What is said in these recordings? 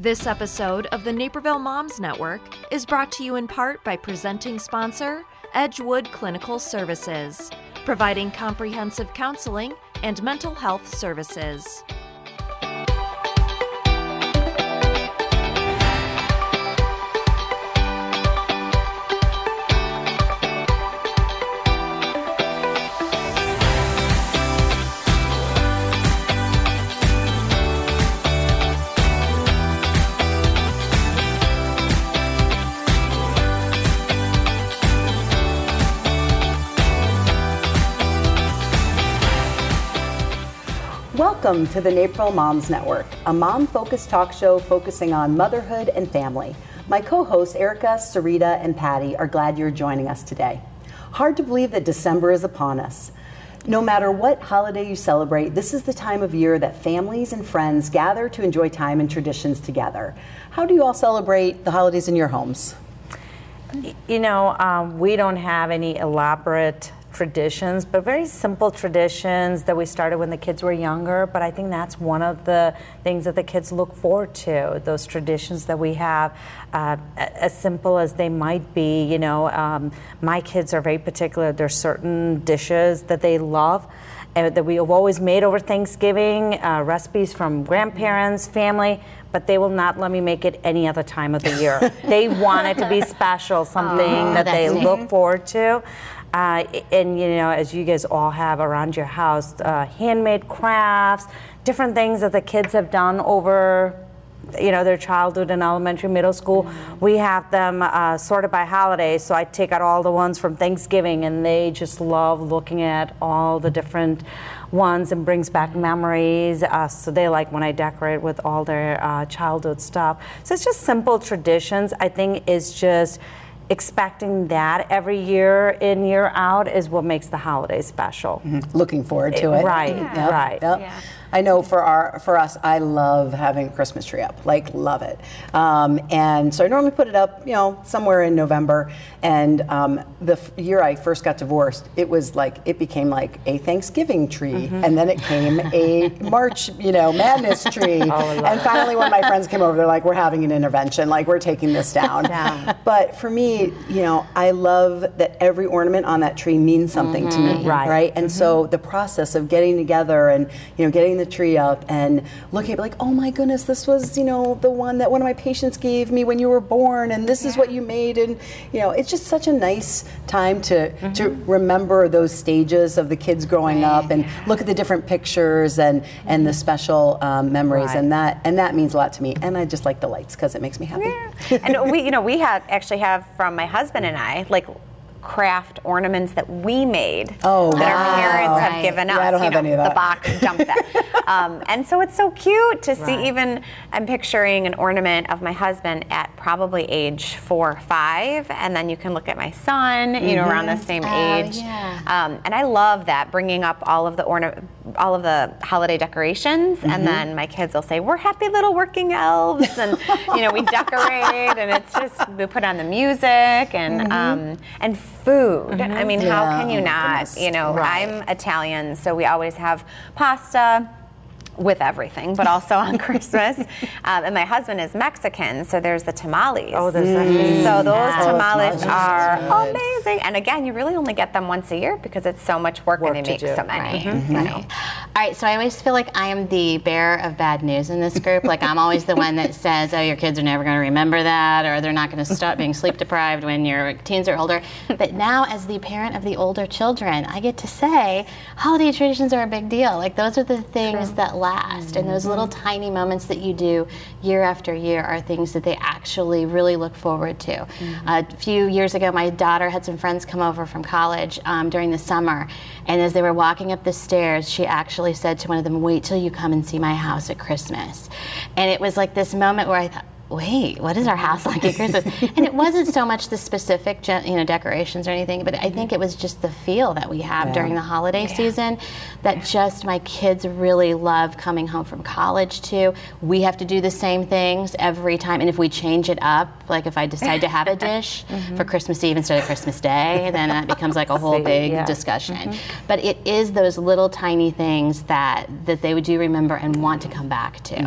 This episode of the Naperville Moms Network is brought to you in part by presenting sponsor Edgewood Clinical Services, providing comprehensive counseling and mental health services. Welcome to the Naperville Moms Network, a mom focused talk show focusing on motherhood and family. My co hosts, Erica, Sarita, and Patty, are glad you're joining us today. Hard to believe that December is upon us. No matter what holiday you celebrate, this is the time of year that families and friends gather to enjoy time and traditions together. How do you all celebrate the holidays in your homes? You know, um, we don't have any elaborate traditions, but very simple traditions that we started when the kids were younger. But I think that's one of the things that the kids look forward to, those traditions that we have, uh, as simple as they might be. You know, um, my kids are very particular. There's certain dishes that they love. Uh, that we have always made over Thanksgiving, uh, recipes from grandparents, family, but they will not let me make it any other time of the year. they want it to be special, something Oh, that they look forward to. Uh, and you know, as you guys all have around your house, uh, handmade crafts, different things that the kids have done over, you know, their childhood in elementary, middle school. We have them uh, sorted by holiday, so I take out all the ones from Thanksgiving, and they just love looking at all the different ones and brings back memories. Uh, so they like when I decorate with all their uh, childhood stuff. So it's just simple traditions. I think is just expecting that every year in year out is what makes the holiday special. Mm-hmm. Looking forward to it. Right, Yep, right. yep. Yeah. I know for our for us, I love having a Christmas tree up, like love it. Um, and so I normally put it up, you know, somewhere in November. And um, the f- year I first got divorced, it was like it became like a Thanksgiving tree, Mm-hmm. and then it came a March, you know, Madness tree. Oh, and finally, when my friends came over, they're like, "We're having an intervention, like we're taking this down." Down. But for me, you know, I love that every ornament on that tree means something to me, Mm-hmm. Right. right? And so the process of getting together and you know getting the tree up and looking at like, oh my goodness, this was you know the one that one of my patients gave me when you were born, and this is what you made, and you know it's just such a nice time to to remember those stages of the kids growing up and look at the different pictures and and the special um, memories, Right. and that and that means a lot to me. And I just like the lights because it makes me happy. and we, you know, we have actually have from my husband and I like craft ornaments that we made Oh, that wow. our parents have given us. Yeah, I don't you have know, any of that. The box dumped that. um, and so it's so cute to see. Right. Even I'm picturing an ornament of my husband at probably age four or five, and then you can look at my son, you know, around the same Oh, age. yeah. Um, and I love that bringing up all of the orna- all of the holiday decorations, and then my kids will say, "We're happy little working elves," and you know, we decorate, and it's just we put on the music and um, and food. Mm-hmm. I mean, how can you oh not? goodness. You know, Right. I'm Italian, so we always have pasta with everything, but also on Christmas. Um, and my husband is Mexican, so there's the tamales. Oh, there's the So mm. those Yeah. Oh, tamales tamales are are good. amazing. And again, you really only get them once a year because it's so much work, Work and they make do. so many. Right. Mm-hmm. Mm-hmm. You know? All right, so I always feel like I am the bearer of bad news in this group. Like I'm always the one that says, "Oh, your kids are never going to remember that, or they're not going to stop being sleep deprived when your teens are older." But now, as the parent of the older children, I get to say, holiday traditions are a big deal. Like those are the things that last, and those little tiny moments that you do year after year are things that they actually really look forward to. a few years ago, my daughter had some friends come over from college um, during the summer, and as they were walking up the stairs, she actually said to one of them, "Wait till you come and see my house at Christmas." And it was like this moment where I thought. Wait, what is our house like at Christmas? and it wasn't so much the specific, you know, decorations or anything, but I think mm-hmm. it was just the feel that we have during the holiday season that just my kids really love coming home from college too. We have to do the same things every time, and if we change it up, like if I decide to have a dish mm-hmm. for Christmas Eve instead of Christmas Day, then that becomes like a whole See, big yeah. discussion. Mm-hmm. But it is those little tiny things that that they would do remember and want to come back to.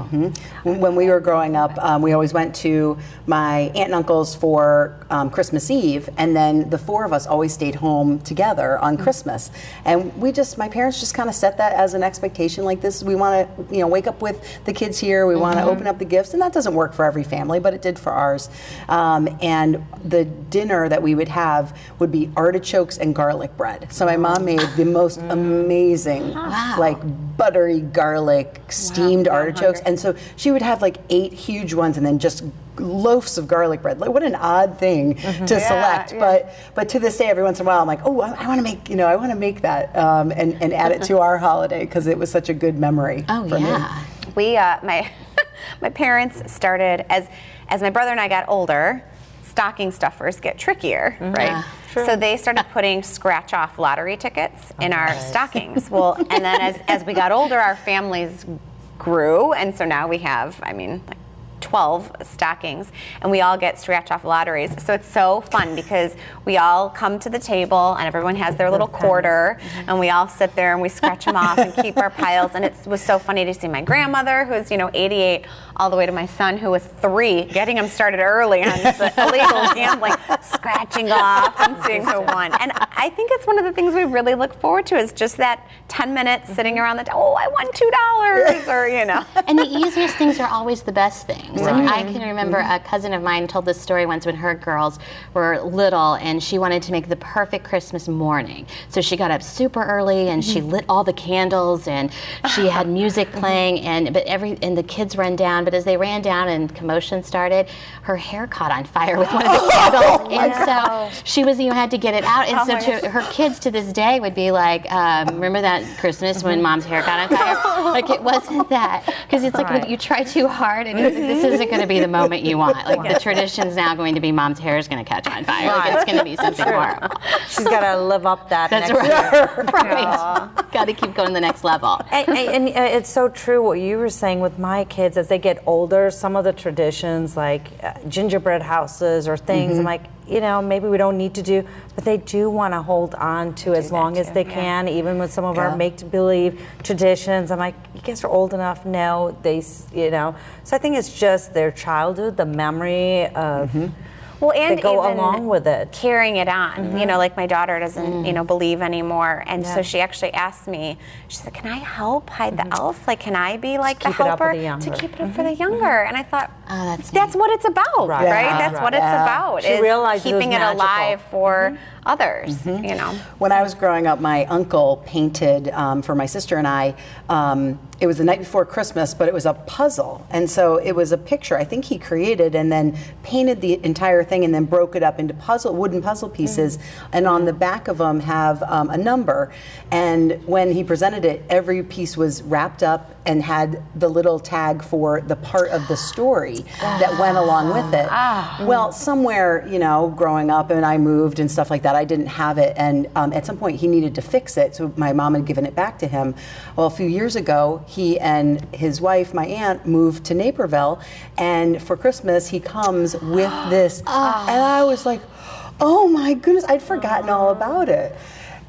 When we were growing up, um, we always went to my aunt and uncle's for um, Christmas Eve, and then the four of us always stayed home together on Christmas. And we just, my parents just kind of set that as an expectation. Like this, we want to, you know, wake up with the kids here. We want to open up the gifts, and that doesn't work for every family, but it did for ours. Um, and the dinner that we would have would be artichokes and garlic bread. So my mom made the most amazing, like buttery garlic steamed artichokes, and so she would have like eight huge ones, and then just loaves of garlic bread. Like what an odd thing to select, but but to this day, every once in a while, I'm like, oh, I, I want to make you know, I want to make that um, and and add it to our holiday because it was such a good memory. Oh for me. yeah. we uh, my my parents started as as my brother and I got older. Stocking stuffers get trickier, right? True. So they started putting scratch off lottery tickets in our stockings. Well, and then as, as we got older, our families grew, and so now we have, I mean, like 12 stockings, and we all get scratch off lotteries. So it's so fun because we all come to the table and everyone has their little quarter, mm-hmm. and we all sit there and we scratch them off and keep our piles. And it was so funny to see my grandmother, who's, you know, 88, all the way to my son, who was three, getting him started early on the illegal gambling, scratching off and seeing who won. And I think it's one of the things we really look forward to is just that 10 minutes mm-hmm. sitting around the, table, oh, I won $2, or, you know. and the easiest things are always the best things. Like I can remember mm-hmm. a cousin of mine told this story once when her girls were little and she wanted to make the perfect Christmas morning. So she got up super early and she mm-hmm. lit all the candles and she had music playing and but every and the kids ran down, but as they ran down and commotion started, her hair caught on fire with one of the candles. and so she was you know had to get it out. And so to, her kids to this day would be like, um, remember that Christmas when mom's hair caught on fire? like it wasn't that. Because it's like when you try too hard and like, this isn't going to be the moment you want. Like the tradition's now going to be mom's hair is going to catch on fire. Like it's going to be something horrible. She's got to live up that That's next year. right. right. Got to keep going to the next level. and, and, and, uh, it's so true what you were saying with my kids as they get older some of the traditions like uh, gingerbread houses or things. I'm like you know maybe we don't need to do but they do want to hold on to as long as they can even with some of Yeah. our make-believe traditions. I'm like you guys are old enough now they you know? So i think it's just their childhood the memory of Well, and they go even along with it carrying it on. You mm-hmm. know, like my daughter doesn't, mm. you know, believe anymore, and Yeah. so she actually asked me. She said, "Can I help hide the mm-hmm. elf? Like, can I be like the it up for helper the to keep it up for mm-hmm. the younger?" And I thought, Oh, that's that's what it's about, Right. right? Yeah. That's what Yeah. it's about. She is realized it keeping it, alive for others. You know. When I was growing up, my uncle painted um, for my sister and I. Um, it was the night before Christmas, but it was a puzzle, and so it was a picture. I think he created and then painted the entire thing, and then broke it up into puzzle wooden puzzle pieces. And on the back of them have um, a number. And when he presented it, every piece was wrapped up and had the little tag for the part of the story that went along with it. Well, somewhere, you know, growing up and I moved and stuff like that, I didn't have it. And um, at some point, he needed to fix it. So my mom had given it back to him. Well, a few years ago, he and his wife, my aunt, moved to Naperville. And for Christmas, he comes with this. And I was like, oh my goodness, I'd forgotten all about it.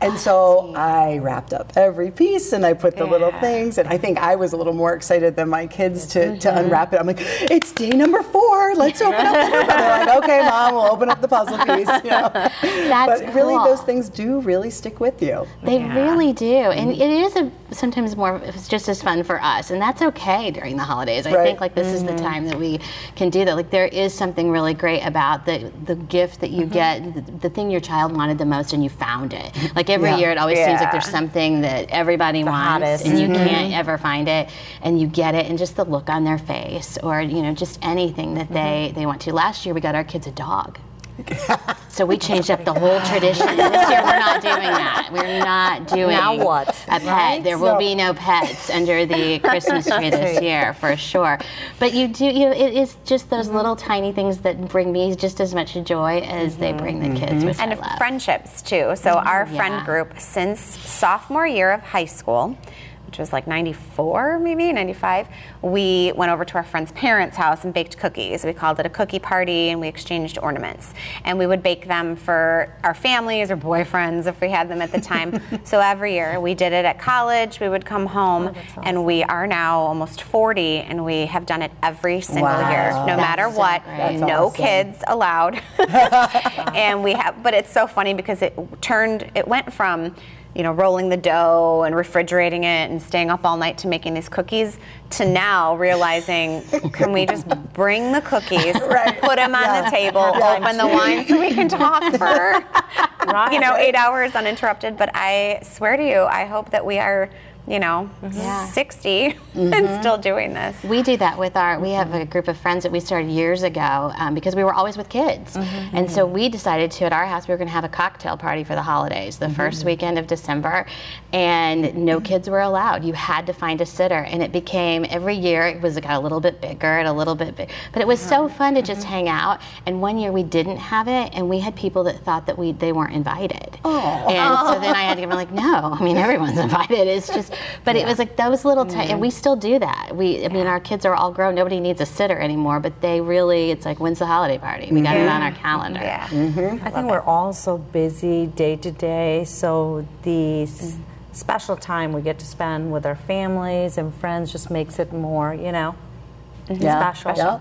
And so I wrapped up every piece and I put the little things. And I think I was a little more excited than my kids to, to mm-hmm. unwrap it. I'm like, it's day number four. Let's open up the number. They're like, okay, mom, we'll open up the puzzle piece. You know? That's but really, those things do really stick with you. They really do, and mm-hmm. it is a, sometimes more. It's just as fun for us, and that's okay during the holidays. I Right. think like this is the mm-hmm. time that we can do that. Like there is something really great about the the gift that you get, the, the thing your child wanted the most, and you found it. Like every Yeah. year, it always seems like there's something that everybody wants, hottest. and you can't mm-hmm. ever find it, and you get it, and just the look on their face, or you know, just anything that mm-hmm. they they want to. Last year, we got our kids a dog. So we changed up the whole tradition. This year we're not doing that. We're not doing Now what? a pet. There will be no pets under the Christmas tree this year for sure. But you do, you know, it is just those mm-hmm. little tiny things that bring me just as much joy as they bring the kids, mm-hmm. which and I love. friendships too. So mm-hmm. our friend Yeah. group since sophomore year of high school, which was like 94 maybe 95 we went over to our friend's parents house and baked cookies. We called it a cookie party and we exchanged ornaments. And we would bake them for our families or boyfriends if we had them at the time. So every year we did it at college. We would come home oh, and we are now almost 40 and we have done it every single Wow. year. No That's matter so what. That's no awesome. kids allowed. And we have but it's so funny because it turned it went from you know rolling the dough and refrigerating it and staying up all night to making these cookies to now realizing can we just bring the cookies put them on the table open the wine so we can talk for you know eight hours uninterrupted? But i swear to you i hope that we are you know mm-hmm. Yeah. 60 and mm-hmm. still doing this We do that with our. We have a group of friends that we started years ago um, because we were always with kids, mm-hmm. and so we decided to at our house we were going to have a cocktail party for the holidays, the first weekend of December, and no kids were allowed. You had to find a sitter, and it became every year it was it got a little bit bigger and a little bit big, but it was so fun to just hang out. And one year we didn't have it, and we had people that thought that we they weren't invited, Oh. and so then I had to give them like, no, I mean everyone's invited. It's just, but it was like those little, ti- and we mm-hmm. still do that. We, I mean, our kids are all grown. Nobody needs a sitter anymore, but they really, it's like, when's the holiday party? We got it on mm-hmm. our calendar. yeah mm-hmm. I think we're all so busy day to day, so the s- special time we get to spend with our families and friends just makes it more, you know, special. Yeah.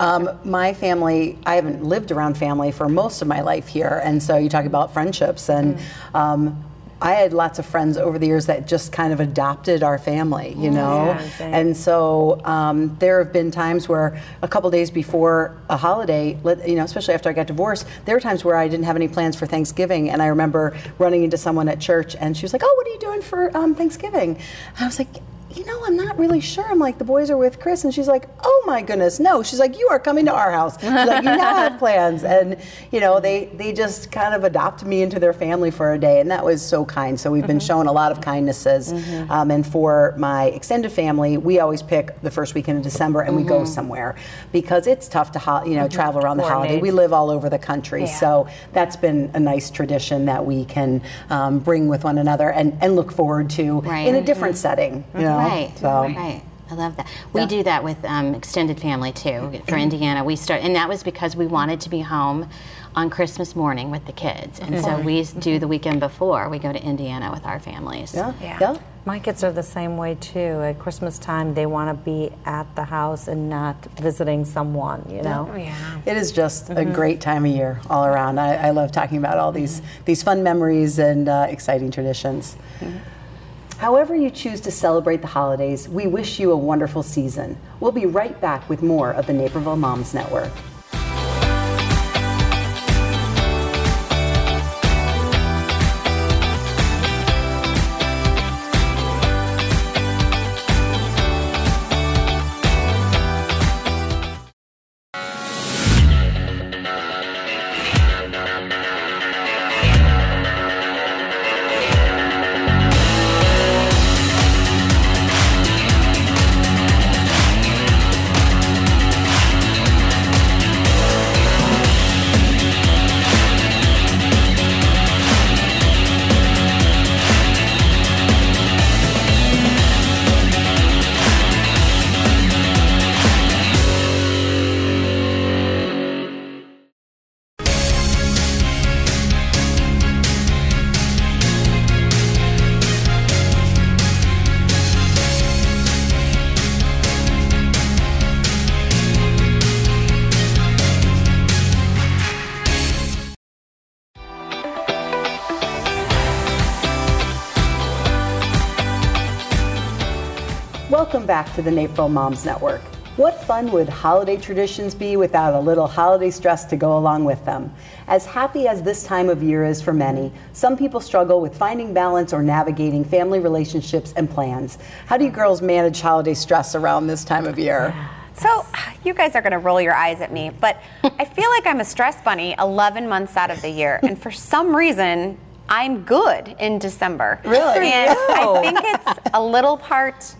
Um, my family, I haven't lived around family for most of my life here, and so you talk about friendships, and mm. um, I had lots of friends over the years that just kind of adopted our family, you know, Yeah, and so um, there have been times where a couple days before a holiday, you know, especially after I got divorced, there were times where I didn't have any plans for Thanksgiving, and I remember running into someone at church, and she was like, "Oh, what are you doing for um, Thanksgiving?" And I was like you know, I'm not really sure. I'm like, the boys are with Chris. And she's like, oh my goodness, no. She's like, you are coming to our house. She's like, you now have plans. And, you know, they, they just kind of adopt me into their family for a day. And that was so kind. So we've been mm-hmm. shown a lot of kindnesses. Mm-hmm. Um, and for my extended family, we always pick the first weekend of December and we go mm-hmm. somewhere because it's tough to, ho- you know, travel around the holiday. We live all over the country. So that's been a nice tradition that we can um, bring with one another and, and look forward to Right. in a different setting. You know? Right, So. right. I love that. We do that with um, extended family too. Mm-hmm. For Indiana, we start, and that was because we wanted to be home on Christmas morning with the kids, and so we do the mm-hmm. weekend before we go to Indiana with our families. Yeah. Yeah. Yeah. My kids are the same way too. At Christmas time, they want to be at the house and not visiting someone, you know? Oh, yeah It is just a mm-hmm. great time of year all around. I, I love talking about all these these fun memories and uh, exciting traditions. However, you choose to celebrate the holidays, we wish you a wonderful season. We'll be right back with more of the Naperville Moms Network. Back to the Naperville Moms Network. What fun would holiday traditions be without a little holiday stress to go along with them? As happy as this time of year is for many, some people struggle with finding balance or navigating family relationships and plans. How do you girls manage holiday stress around this time of year? So, you guys are going to roll your eyes at me, but I feel like I'm a stress bunny 11 months out of the year. And for some reason, I'm good in December. Really? And I think it's a little part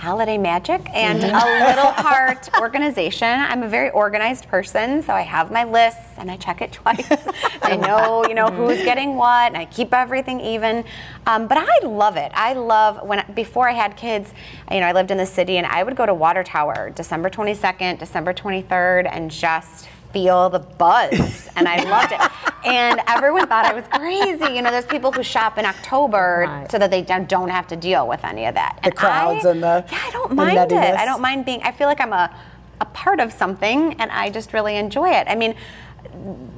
holiday magic and a little part organization. I'm a very organized person, so I have my lists and I check it twice. I know, you know, who's getting what, and I keep everything even. Um, but I love it. I love when before I had kids, you know, I lived in the city and I would go to Water Tower December 22nd, December 23rd, and just feel the buzz and I loved it. And everyone thought I was crazy. You know, there's people who shop in October Right. so that they don't don't have to deal with any of that. The crowds and the- Yeah, I don't mind it. I don't mind being I feel like I'm a a part of something and I just really enjoy it. I mean,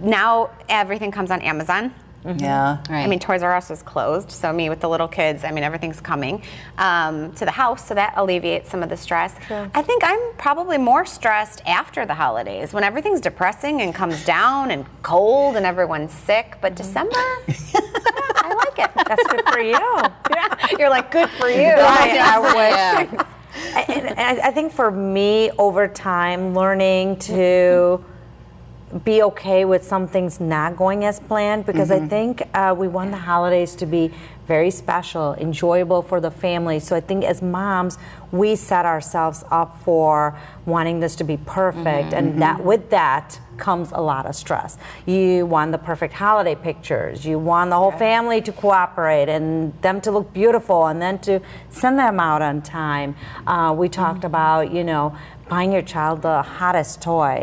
now everything comes on Amazon. Mm-hmm. Yeah. Right. I mean, Toys R Us is closed, so me with the little kids, I mean, everything's coming um, to the house, so that alleviates some of the stress. I think I'm probably more stressed after the holidays when everything's depressing and comes down and cold and everyone's sick. But mm-hmm. December, I like it. That's good for you. Yeah, you're like, good for you. Right, I Yeah. wish. I- and I, I think for me, over time, learning to mm-hmm. Be okay with some things not going as planned, because I think uh, we want the holidays to be very special, enjoyable for the family. So I think as moms, we set ourselves up for wanting this to be perfect, and that with that comes a lot of stress. You want the perfect holiday pictures. You want the whole family to cooperate and them to look beautiful, and then to send them out on time. Uh, we talked about, you know, buying your child the hottest toy,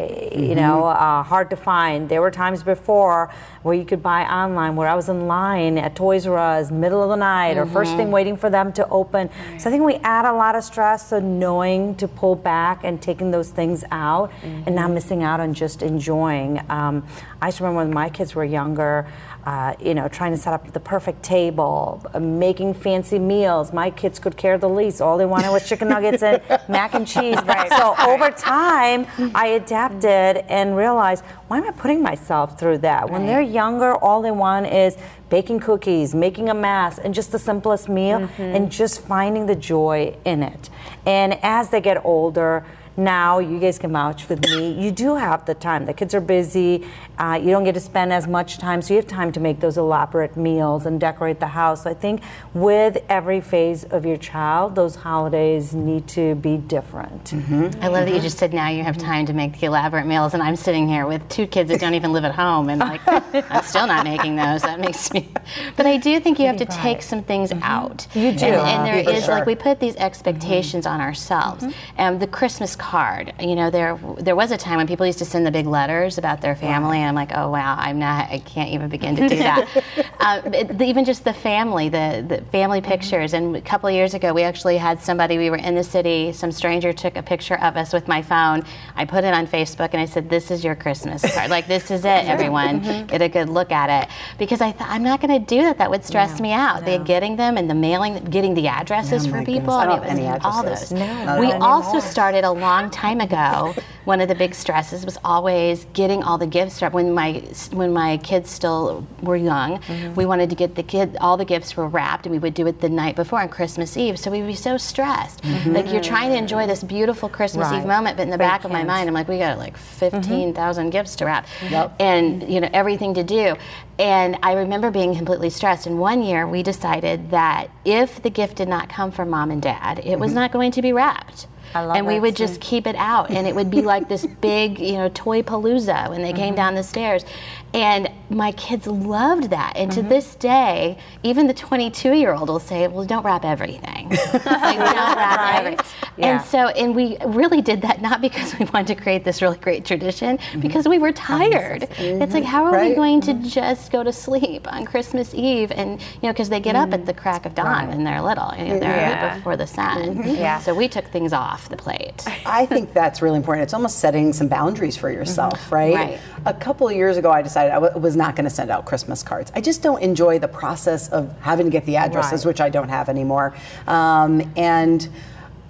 you know, uh, hard to find. There were times before where you could buy online where I was in line at Toys R Us, middle of the night, or first thing waiting for them to open. So I think we add a lot of stress, so knowing to pull back and taking those things out and not missing out on just enjoying. Um, I just remember when my kids were younger, uh, you know, trying to set up the perfect table, uh, making fancy meals. My kids could care the least. All they wanted was chicken nuggets and mac and cheese. Right. So over time, I adapted and realized, why am I putting myself through that? When they're younger, all they want is baking cookies, making a mess, and just the simplest meal, and just finding the joy in it. And as they get older, now you guys can vouch with me you do have the time the kids are busy uh, you don't get to spend as much time so you have time to make those elaborate meals and decorate the house so i think with every phase of your child those holidays need to be different mm-hmm. I love that you just said now you have time to make the elaborate meals, and I'm sitting here with two kids that don't even live at home, and like I'm still not making those. That makes me. But I do think you have to take some things out. You do. and, and there For is sure. like we put these mm-hmm. expectations on ourselves. And the Christmas card, you know, there there was a time when people used to send the big letters about their family, and I'm like, oh wow, I'm not, I can't even begin to do that. uh, but even just the family, the the family pictures, and a couple of years ago, we actually had somebody. We were in the city. Some stranger took a picture of us with my phone. I put it on Facebook, and I said, "This is your Christmas card. like this is it, everyone. Get a good look at it." Because I thought I'm not going to do that. That would stress me out. The getting them and the mailing, getting the addresses Oh, for people. goodness. I mean, have it any was all those. No, we also started a long time ago. One of the big stresses was always getting all the gifts wrapped. When my when my kids still were young, mm-hmm. we wanted to get the kid all the gifts were wrapped, and we would do it the night before on Christmas Eve. So we'd be so stressed. Mm-hmm. Like you're trying to enjoy this beautiful Christmas Eve moment, but in the But back of my mind, I'm like, we got like mm-hmm. 15,000 gifts to wrap, Yep. and you know everything to do. And I remember being completely stressed. And one year, we decided that if the gift did not come from mom and dad, it was not going to be wrapped. And we would too. just keep it out, and it would be like this big, you know, toy palooza when they came down the stairs. And my kids loved that. And to this day, even the 22 year old will say, Well, don't wrap everything. like, don't wrap everything. Yeah. And so, and we really did that not because we wanted to create this really great tradition, because we were tired. It's like, how are we going to just go to sleep on Christmas Eve? And, you know, because they get up at the crack of dawn when they're little, you know, they're Yeah. before the sun. Yeah. So we took things off the plate. I think that's really important. It's almost setting some boundaries for yourself, right? Right. A couple of years ago, I decided I w- was not going to send out Christmas cards. I just don't enjoy the process of having to get the addresses, Right. which I don't have anymore. Um, and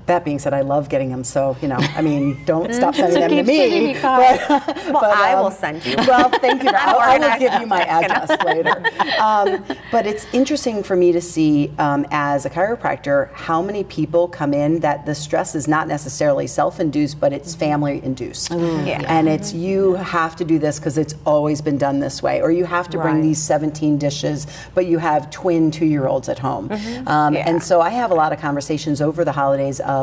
that being said, I love getting them. So you know, I mean, don't stop sending them to me. me. But, Well, but, I um, will send you. Well, thank you. I'll, I will give you my address later. Um, but it's interesting for me to see um, as a chiropractor how many people come in that the stress is not necessarily self-induced, but it's family-induced. Yeah. And it's you have to do this because it's always been done this way, or you have to bring Right. these 17 dishes, but you have twin two-year-olds at home. Um, Yeah. And so I have a lot of conversations over the holidays of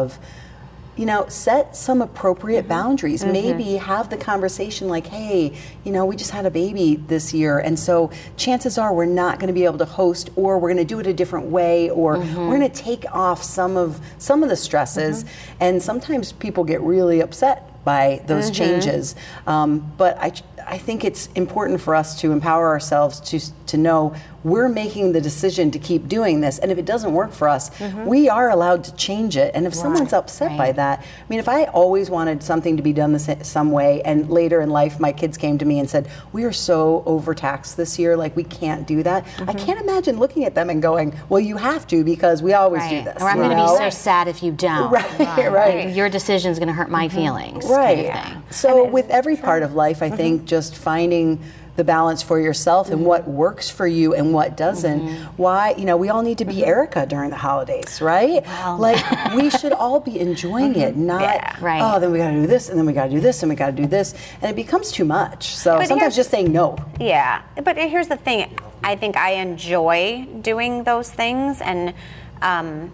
you know, set some appropriate mm-hmm. boundaries. Mm-hmm. Maybe have the conversation like, hey, you know, we just had a baby this year, and so chances are we're not going to be able to host, or we're going to do it a different way, or mm-hmm. we're going to take off some of some of the stresses. And sometimes people get really upset by those mm-hmm. changes. Um, but I, I think it's important for us to empower ourselves to to know we're making the decision to keep doing this, and if it doesn't work for us, mm-hmm. we are allowed to change it. And if someone's upset by that, I mean, if I always wanted something to be done this some way, and later in life my kids came to me and said, "We are so overtaxed this year, like we can't do that," I mm-hmm. can't imagine looking at them and going, "Well, you have to because we always do this." Or I'm going to be so sad if you don't. Right, right. Your decision's going to hurt my feelings. Right Kind of thing. so with every part of life i think mm-hmm. just finding the balance for yourself and what mm-hmm. works for you and what doesn't mm-hmm. why you know we all need to be erica during the holidays right like we should all be enjoying it not Yeah. Right. oh then we got to do this and then we got to do this and we got to do this and it becomes too much so But sometimes just saying no Yeah, but here's the thing. I think I enjoy doing those things, and um,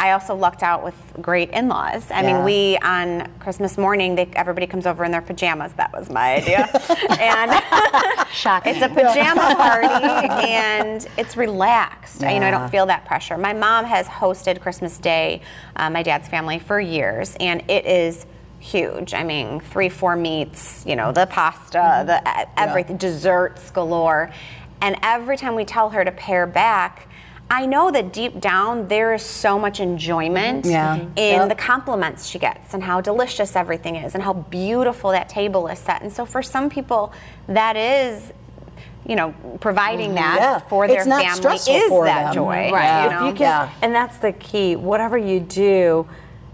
I also lucked out with great in-laws. I Yeah. mean, we on Christmas morning, they, everybody comes over in their pajamas. That was my idea, and Shocking. it's a pajama party, and it's relaxed. I- You know, I don't feel that pressure. My mom has hosted Christmas Day, uh, my dad's family, for years, and it is huge. I mean, three, four meats, you know, the pasta, the e- everything, desserts galore. And every time we tell her to pare back, I know that deep down there is so much enjoyment Yeah. Mm-hmm. in Yep. the compliments she gets and how delicious everything is and how beautiful that table is set. And so for some people, that is, you know, providing mm-hmm. that Yeah. for their It's not family stressful is for that them. joy. Right. You know? you can, Yeah. and that's the key. Whatever you do,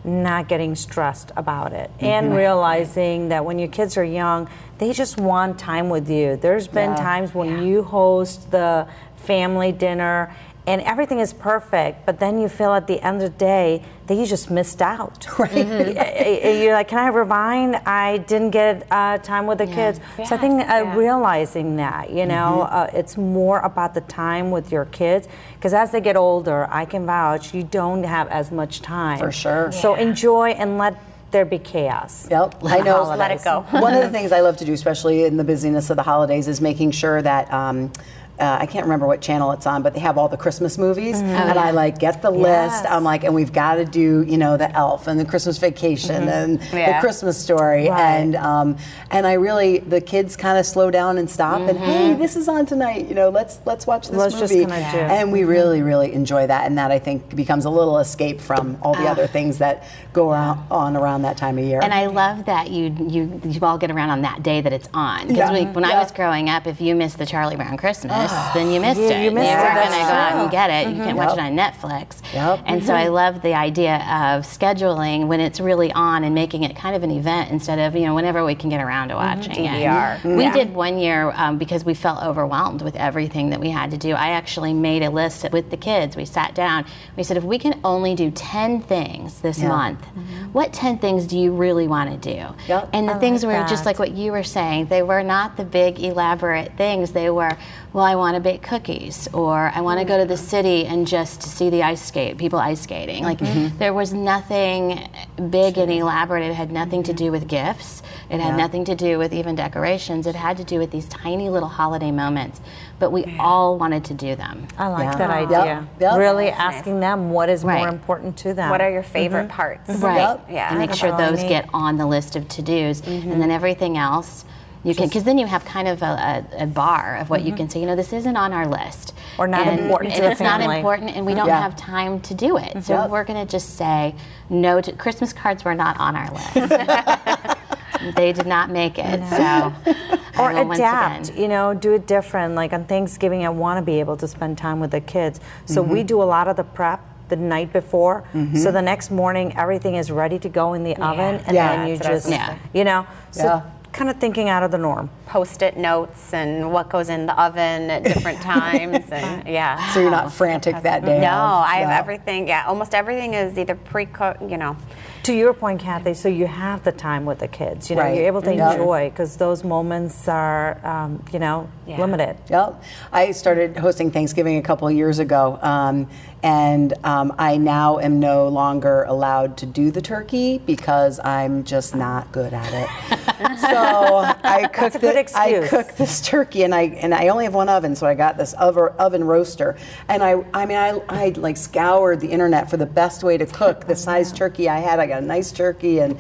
not getting stressed about it, mm-hmm. and realizing that when your kids are young, they just want time with you. There's been Yeah. times when you host the family dinner. And everything is perfect, but then you feel at the end of the day that you just missed out. Right. You're like, can I rewind? I didn't get uh, time with the kids. So I think uh, yeah. realizing that, you know, uh, it's more about the time with your kids. Because as they get older, I can vouch, you don't have as much time. For sure. So enjoy and let there be chaos. Yep, I know. Let it go. One of the things I love to do, especially in the busyness of the holidays, is making sure that. Um, uh, I can't remember what channel it's on, but they have all the Christmas movies, mm-hmm. oh, and I like get the list. I'm like, and we've got to do, you know, the Elf and the Christmas Vacation mm-hmm. and Yeah. the Christmas Story, Right. and um, and I really the kids kind of slow down and stop, and mm-hmm. hey, this is on tonight, you know, let's let's watch this Let's movie, kinda do it. and we really really enjoy that, and that I think becomes a little escape from all the ah. other things that go around, on around that time of year. And I love that you you you all get around on that day that it's on. Because Yeah. when I was growing up, if you missed the Charlie Brown Christmas, Ah, then you missed it. you missed you it, going to go out and get it. You mm-hmm. can't watch it on Netflix. Yep. And so I mm-hmm. love the idea of scheduling when it's really on and making it kind of an event instead of you know whenever we can get around to mm-hmm. watching DVR. it. We Yeah. did one year um, because we felt overwhelmed with everything that we had to do. I actually made a list with the kids. We sat down. We said if we can only do ten things this Yeah. month, what ten things do you really want to do? Yep. And the I things like were just like what you were saying. They were not the big elaborate things. They were, well, I want to bake cookies, or I want to go to the mm. city and just see the ice skate, people ice skating. Like mm-hmm. Mm-hmm. there was nothing big and elaborate. It had nothing to mm-hmm. do with gifts. It had Yeah. nothing to do with even decorations. It had to do with these tiny little holiday moments. But we all wanted to do them. I like Yeah. that Yep, idea. yep. Really That's nice. asking them what is Right. more important to them. What are your favorite parts? Right. Yep. Yeah. And make That's sure those get on the list of to dos. And then everything else, you can, because then you have kind of a, a, a bar of what you mm-hmm. can say, you know, this isn't on our list. Or not And- important to and the it's not important, and we mm-hmm. don't Yeah. have time to do it. So Yep. we're going to just say no to Christmas cards were not on our list. they did not make it. So, or I will once adapt you know do it different like on thanksgiving i want to be able to spend time with the kids so Mm-hmm. we do a lot of the prep the night before, mm-hmm. so the next morning everything is ready to go in the oven, and Yeah, then you that's what I was just, gonna you know, so Yeah. Kind of thinking out of the norm. Post-it notes and what goes in the oven at different times, and yeah. So you're not frantic that day. No, of- I have no. everything. Yeah, almost everything is either pre-cooked. You know, To your point, Kathy, so you have the time with the kids. You know, Right. you're able to Yeah. enjoy because those moments are, um, you know, Yeah. limited. Yep. I started hosting Thanksgiving a couple of years ago, um, and um, I now am no longer allowed to do the turkey because I'm just not good at it. so I cooked a good it- I cooked this turkey, and I and I only have one oven, so I got this oven, oven roaster, and I I mean I I like scoured the internet for the best way to cook the size turkey I had. I got a nice turkey, and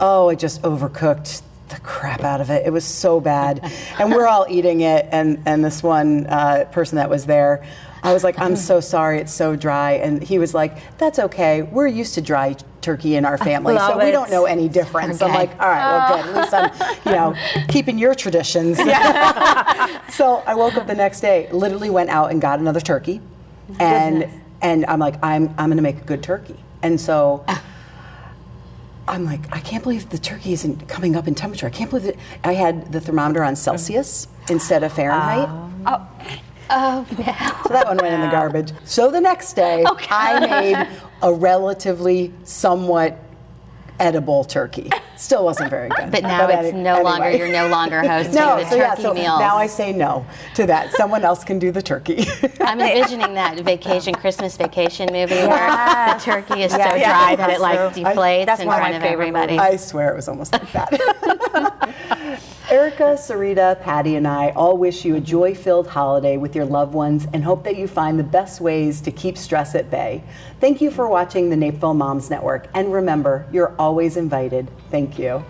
oh, I just overcooked the crap out of it. It was so bad, and we're all eating it. And and this one uh, person that was there, I was like, I'm so sorry, it's so dry. And he was like, That's okay. We're used to dry turkey in our family, so love we don't know any difference. I'm like, all right, well, good. At least I'm, you know, keeping your traditions. Yeah. so I woke up the next day, literally went out and got another turkey, and and I'm like, I'm I'm gonna make a good turkey. And so I'm like, I can't believe the turkey isn't coming up in temperature. I can't believe that I had the thermometer on Celsius instead of Fahrenheit. Oh, oh. Oh, so that one went in the garbage. So the next day, I made a relatively somewhat edible turkey. Still wasn't very good. But now it's any- no longer, you're no longer hosting No, the so yeah, turkey so meals. now I say no to that. Someone else can do the turkey. I'm envisioning that vacation, Christmas vacation movie where the turkey is so Yes. dry that it like deflates That's in one of front my of favorite everybody. I swear it was almost like that. Erica, Sarita, Patty, and I all wish you a joy filled holiday with your loved ones and hope that you find the best ways to keep stress at bay. Thank you for watching the Naperville Moms Network. And remember, you're always invited. Thank you.